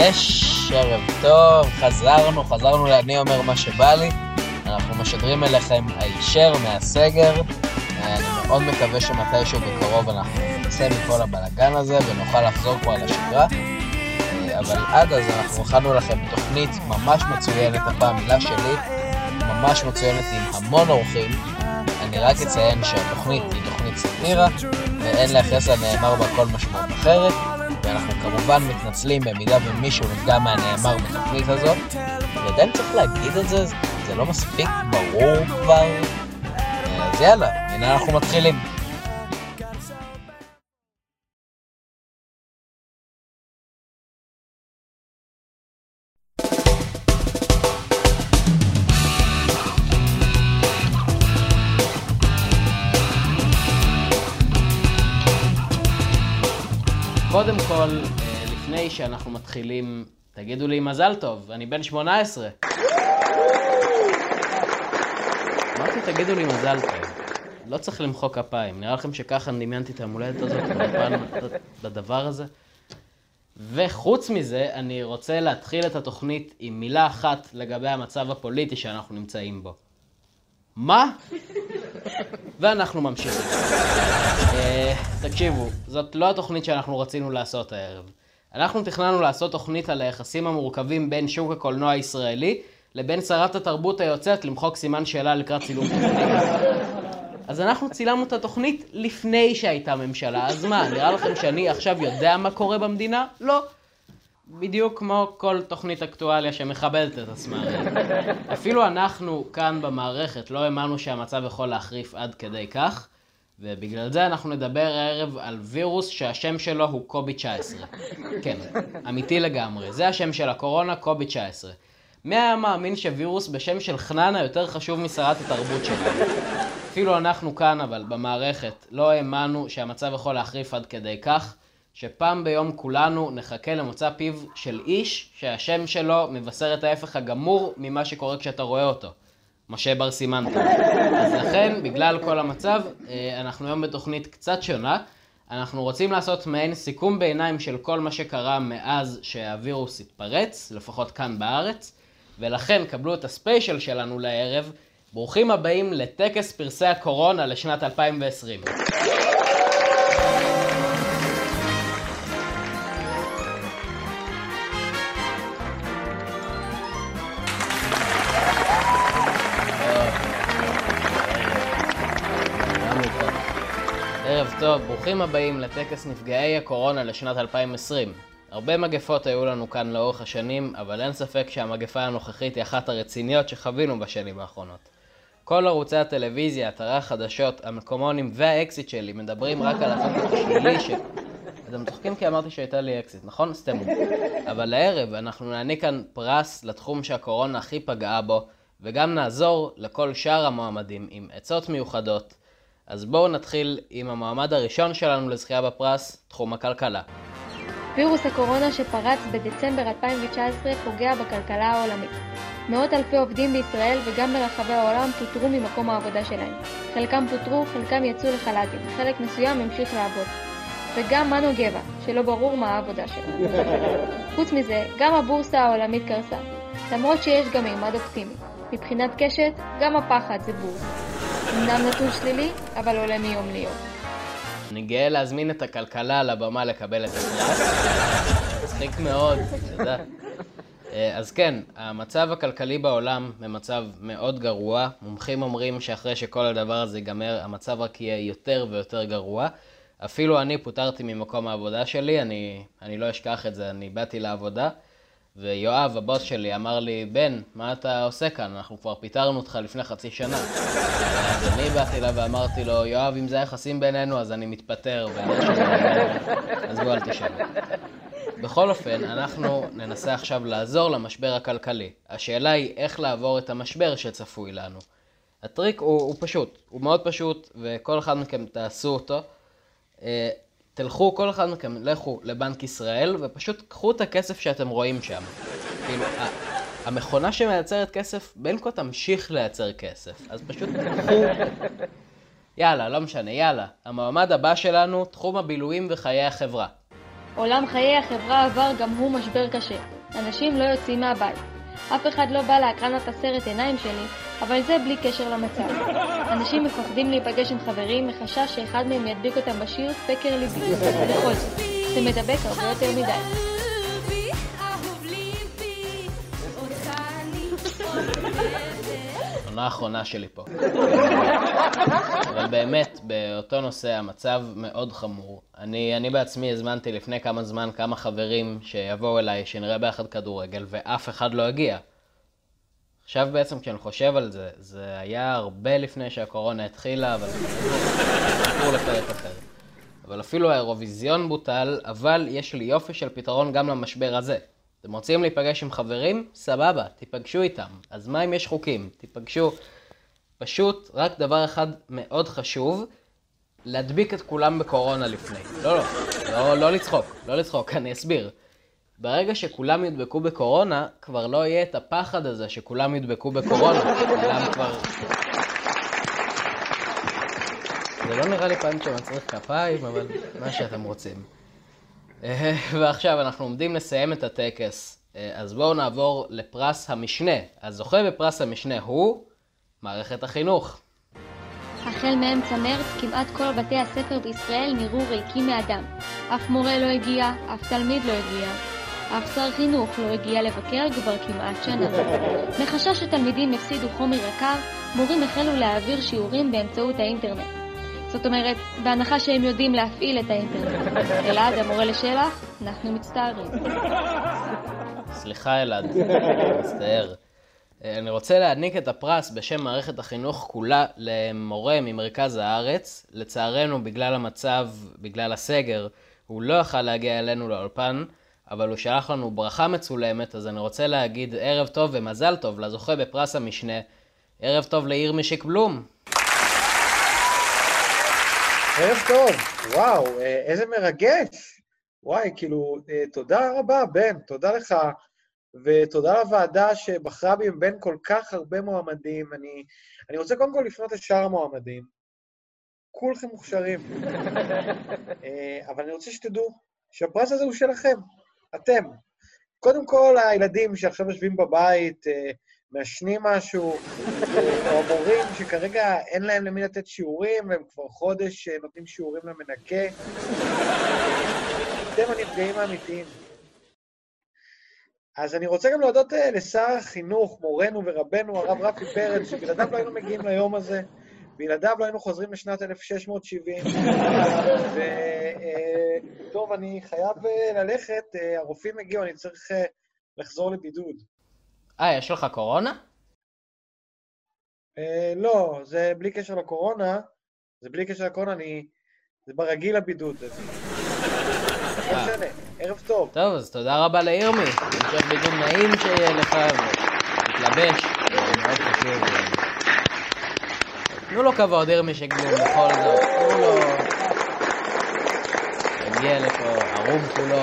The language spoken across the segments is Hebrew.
יש, ערב טוב, חזרנו, חזרנו ל"אני אומר מה שבא לי". אנחנו משדרים אליכם הישר מהסגר. אני מאוד מקווה שמתישהו בקרוב אנחנו נצא מכל הבלאגן הזה ונוכל לחזור כבר לשגרה. אבל עד אז אנחנו הכנו לכם תוכנית ממש מצוינת, הפעם מילה שלי, ממש מצוינת עם המון אורחים. אני רק אציין שהתוכנית היא תוכנית סאטירה, ואין לייחס לנאמר בה כל משמעות אחרת, ואנחנו כמובן מתנצלים במידה ומישהו נפגע מהנאמר בתוכנית הזאת, ועדיין צריך להגיד את זה, זה לא מספיק ברור כבר. אז יאללה, הנה אנחנו מתחילים. קודם כל, אה, לפני שאנחנו מתחילים, תגידו לי מזל טוב, אני בן 18. אמרתי, תגידו לי מזל טוב. לא צריך למחוא כפיים, נראה לכם שככה דמיינתי את המולדת הזאת, בפן לדבר הזה? וחוץ מזה, אני רוצה להתחיל את התוכנית עם מילה אחת לגבי המצב הפוליטי שאנחנו נמצאים בו. מה? ואנחנו ממשיכים. אה, תקשיבו, זאת לא התוכנית שאנחנו רצינו לעשות הערב. אנחנו תכננו לעשות תוכנית על היחסים המורכבים בין שוק הקולנוע הישראלי לבין שרת התרבות היוצאת למחוק סימן שאלה לקראת צילום תוכנית. אז אנחנו צילמנו את התוכנית לפני שהייתה ממשלה, אז מה, נראה לכם שאני עכשיו יודע מה קורה במדינה? לא. בדיוק כמו כל תוכנית אקטואליה שמכבדת את עצמה. אפילו אנחנו כאן במערכת לא האמנו שהמצב יכול להחריף עד כדי כך, ובגלל זה אנחנו נדבר הערב על וירוס שהשם שלו הוא קובי 19. כן, אמיתי לגמרי. זה השם של הקורונה, קובי 19. מי היה מאמין שווירוס בשם של חננה יותר חשוב משרת התרבות שלנו? אפילו אנחנו כאן, אבל במערכת, לא האמנו שהמצב יכול להחריף עד כדי כך. שפעם ביום כולנו נחכה למוצא פיו של איש שהשם שלו מבשר את ההפך הגמור ממה שקורה כשאתה רואה אותו. משה בר סימנטו. אז לכן, בגלל כל המצב, אנחנו היום בתוכנית קצת שונה. אנחנו רוצים לעשות מעין סיכום ביניים של כל מה שקרה מאז שהווירוס התפרץ, לפחות כאן בארץ, ולכן קבלו את הספיישל שלנו לערב. ברוכים הבאים לטקס פרסי הקורונה לשנת 2020. טוב, ברוכים הבאים לטקס נפגעי הקורונה לשנת 2020. הרבה מגפות היו לנו כאן לאורך השנים, אבל אין ספק שהמגפה הנוכחית היא אחת הרציניות שחווינו בשנים האחרונות. כל ערוצי הטלוויזיה, אתרי החדשות, המקומונים והאקסית שלי מדברים רק על החלק השלילי ש... אתם צוחקים כי אמרתי שהייתה לי אקסית, נכון? סתם. אבל הערב אנחנו נעניק כאן פרס לתחום שהקורונה הכי פגעה בו, וגם נעזור לכל שאר המועמדים עם עצות מיוחדות. אז בואו נתחיל עם המועמד הראשון שלנו לזכייה בפרס, תחום הכלכלה. וירוס הקורונה שפרץ בדצמבר 2019 פוגע בכלכלה העולמית. מאות אלפי עובדים בישראל וגם ברחבי העולם פוטרו ממקום העבודה שלהם. חלקם פוטרו, חלקם יצאו לחל"תים, חלק מסוים המשיך לעבוד. וגם מנו גבע, שלא ברור מה העבודה שלו. חוץ מזה, גם הבורסה העולמית קרסה, למרות שיש גם מימד אופטימי. מבחינת קשת, גם הפחד זה בורסה. אמנם נתון שלילי, אבל עולה מיום ליום. אני גאה להזמין את הכלכלה על הבמה לקבל את הפרס. מצחיק מאוד, אתה יודע. אז כן, המצב הכלכלי בעולם במצב מאוד גרוע. מומחים אומרים שאחרי שכל הדבר הזה ייגמר, המצב רק יהיה יותר ויותר גרוע. אפילו אני פוטרתי ממקום העבודה שלי, אני, אני לא אשכח את זה, אני באתי לעבודה. ויואב, הבוס שלי, אמר לי, בן, מה אתה עושה כאן? אנחנו כבר פיטרנו אותך לפני חצי שנה. אז אני באתי אליו ואמרתי לו, יואב, אם זה היחסים בינינו, אז אני מתפטר, אז בוא אל תשאל. בכל אופן, אנחנו ננסה עכשיו לעזור למשבר הכלכלי. השאלה היא איך לעבור את המשבר שצפוי לנו. הטריק הוא, הוא פשוט, הוא מאוד פשוט, וכל אחד מכם תעשו אותו. תלכו, כל אחד מכם, לכו לבנק ישראל, ופשוט קחו את הכסף שאתם רואים שם. כאילו, המכונה שמייצרת כסף, בין כה תמשיך לייצר כסף. אז פשוט קחו... יאללה, לא משנה, יאללה. המועמד הבא שלנו, תחום הבילויים וחיי החברה. עולם חיי החברה עבר גם הוא משבר קשה. אנשים לא יוצאים מהבית. אף אחד לא בא להקרנת הסרט עיניים שלי, אבל זה בלי קשר למצב. אנשים מפחדים להיפגש עם חברים מחשש שאחד מהם ידביק אותם בשיר סקר ליבי. בכל זאת, זה מדבק הרבה יותר מדי. עונה האחרונה שלי פה. אבל באמת, באותו נושא המצב מאוד חמור. אני, אני בעצמי הזמנתי לפני כמה זמן כמה חברים שיבואו אליי, שנראה ביחד כדורגל, ואף אחד לא הגיע. עכשיו בעצם כשאני חושב על זה, זה היה הרבה לפני שהקורונה התחילה, אבל סיפור לפרק אחר. אבל אפילו האירוויזיון בוטל, אבל יש לי יופי של פתרון גם למשבר הזה. אתם רוצים להיפגש עם חברים? סבבה, תיפגשו איתם. אז מה אם יש חוקים? תיפגשו. פשוט, רק דבר אחד מאוד חשוב, להדביק את כולם בקורונה לפני. לא, לא, לא, לא לצחוק, לא לצחוק, אני אסביר. ברגע שכולם ידבקו בקורונה, כבר לא יהיה את הפחד הזה שכולם ידבקו בקורונה. כולם כבר... זה לא נראה לי פעם שמצריך כפיים, אבל מה שאתם רוצים. אה, ועכשיו אנחנו עומדים לסיים את הטקס, אה, אז בואו נעבור לפרס המשנה. הזוכה בפרס המשנה הוא מערכת החינוך. החל מאמצע מרץ כמעט כל בתי הספר בישראל נראו ריקים מאדם. אף מורה לא הגיע, אף תלמיד לא הגיע. אף שר חינוך לא הגיע לבקר כבר כמעט שנה. מחשש שתלמידים יפסידו חומר יקר, מורים החלו להעביר שיעורים באמצעות האינטרנט. זאת אומרת, בהנחה שהם יודעים להפעיל את האינטרנט. אלעד, המורה לשלח, אנחנו מצטערים. סליחה אלעד, מצטער. אה, אני רוצה להעניק את הפרס בשם מערכת החינוך כולה למורה ממרכז הארץ. לצערנו, בגלל המצב, בגלל הסגר, הוא לא יכל להגיע אלינו לאולפן, אבל הוא שלח לנו ברכה מצולמת, אז אני רוצה להגיד ערב טוב ומזל טוב לזוכה בפרס המשנה. ערב טוב לעיר משיק בלום. ערב טוב, וואו, אה, איזה מרגש. וואי, כאילו, אה, תודה רבה, בן, תודה לך, ותודה לוועדה שבחרה בי בין כל כך הרבה מועמדים. אני, אני רוצה קודם כל לפנות לשאר המועמדים. כולכם מוכשרים. אה, אבל אני רוצה שתדעו שהפרס הזה הוא שלכם, אתם. קודם כל, הילדים שעכשיו יושבים בבית, מעשנים משהו, או המורים שכרגע אין להם למי לתת שיעורים, והם כבר חודש אה, נותנים שיעורים למנקה. אתם הנפגעים האמיתיים. אז אני רוצה גם להודות אה, לשר החינוך, מורנו ורבנו, הרב רפי פרץ, שבלעדיו לא היינו מגיעים ליום הזה, בלעדיו לא היינו חוזרים לשנת 1670. וטוב, אה, אני חייב ללכת, הרופאים הגיעו, אני צריך לחזור לבידוד. אה, יש לך קורונה? אה, לא, זה בלי קשר לקורונה. זה בלי קשר לקורונה, אני... זה ברגיל הבידוד. לא משנה, ערב טוב. טוב, אז תודה רבה לירמי. המשך בידוד נעים שיהיה לך, ותתלבש, מאוד חשוב. תנו לו כבוד, ירמי שגלום, בכל זאת. תנו לו... תגיע לפה, ערום כולו.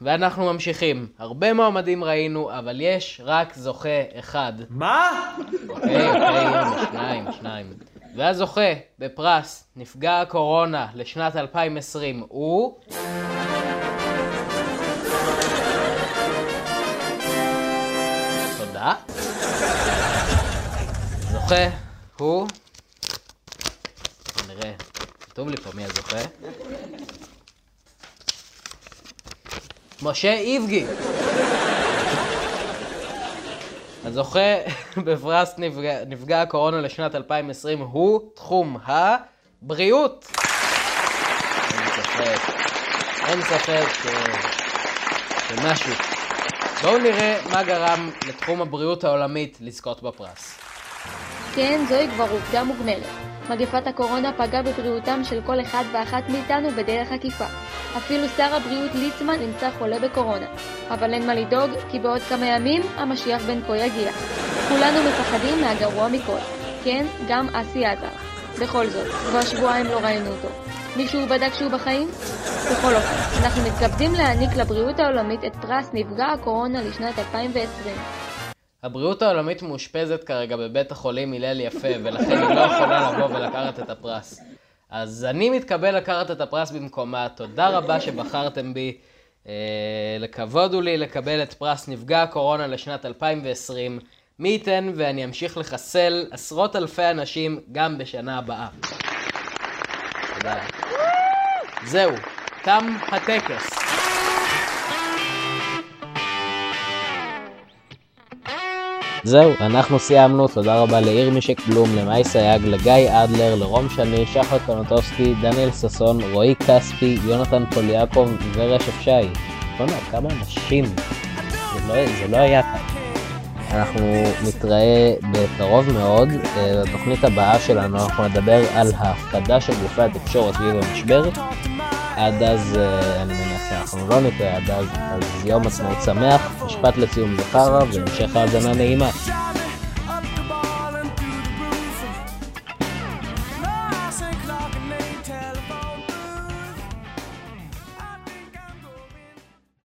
ואנחנו ממשיכים. הרבה מועמדים ראינו, אבל יש רק זוכה אחד. מה? אוקיי, אוקיי, שניים, שניים. והזוכה בפרס נפגע הקורונה לשנת 2020 הוא... תודה. זוכה הוא... נראה, כתוב לי פה מי הזוכה. משה איבגי. הזוכה בפרס נפגע, נפגע הקורונה לשנת 2020 הוא תחום הבריאות. אין ספק, אין ספק. שמשהו. בואו נראה מה גרם לתחום הבריאות העולמית לזכות בפרס. כן, זוהי כבר עובדה מוגמרת. מגפת הקורונה פגעה בבריאותם של כל אחד ואחת מאיתנו בדרך עקיפה. אפילו שר הבריאות ליצמן נמצא חולה בקורונה. אבל אין מה לדאוג, כי בעוד כמה ימים המשיח בן כה יגיע. כולנו מפחדים מהגרוע מכל. כן, גם אסי עזר. בכל זאת, כבר שבועיים לא ראינו אותו. מישהו בדק שהוא בחיים? בכל אופן, אנחנו מתכבדים להעניק לבריאות העולמית את פרס נפגע הקורונה לשנת 2020. הבריאות העולמית מאושפזת כרגע בבית החולים הלל יפה, ולכן היא לא יכולה לבוא ולקחת את הפרס. אז אני מתכבד לקחת את הפרס במקומה, תודה רבה שבחרתם בי. אה, לכבוד הוא לי לקבל את פרס נפגע הקורונה לשנת 2020. מי ייתן ואני אמשיך לחסל עשרות אלפי אנשים גם בשנה הבאה. תודה. זהו, תם הטקס. זהו, אנחנו סיימנו, תודה רבה לעיר משק בלום, למאי סייג, לגיא אדלר, לרום שני, שחר קונוטובסקי, דניאל ששון, רועי כספי, יונתן פוליאקוב ורשף שי. בוא'נה, כמה אנשים. זה לא, זה לא היה כאן. אנחנו נתראה בקרוב מאוד. אה, בתוכנית הבאה שלנו אנחנו נדבר על ההפקדה של גופי התקשורת סביב המשבר. עד אז, אה, אני מניח שאנחנו לא נתראה עד אז, אז יום עצמאות שמח, משפט לסיום זכרה והמשך האזנה נעימה.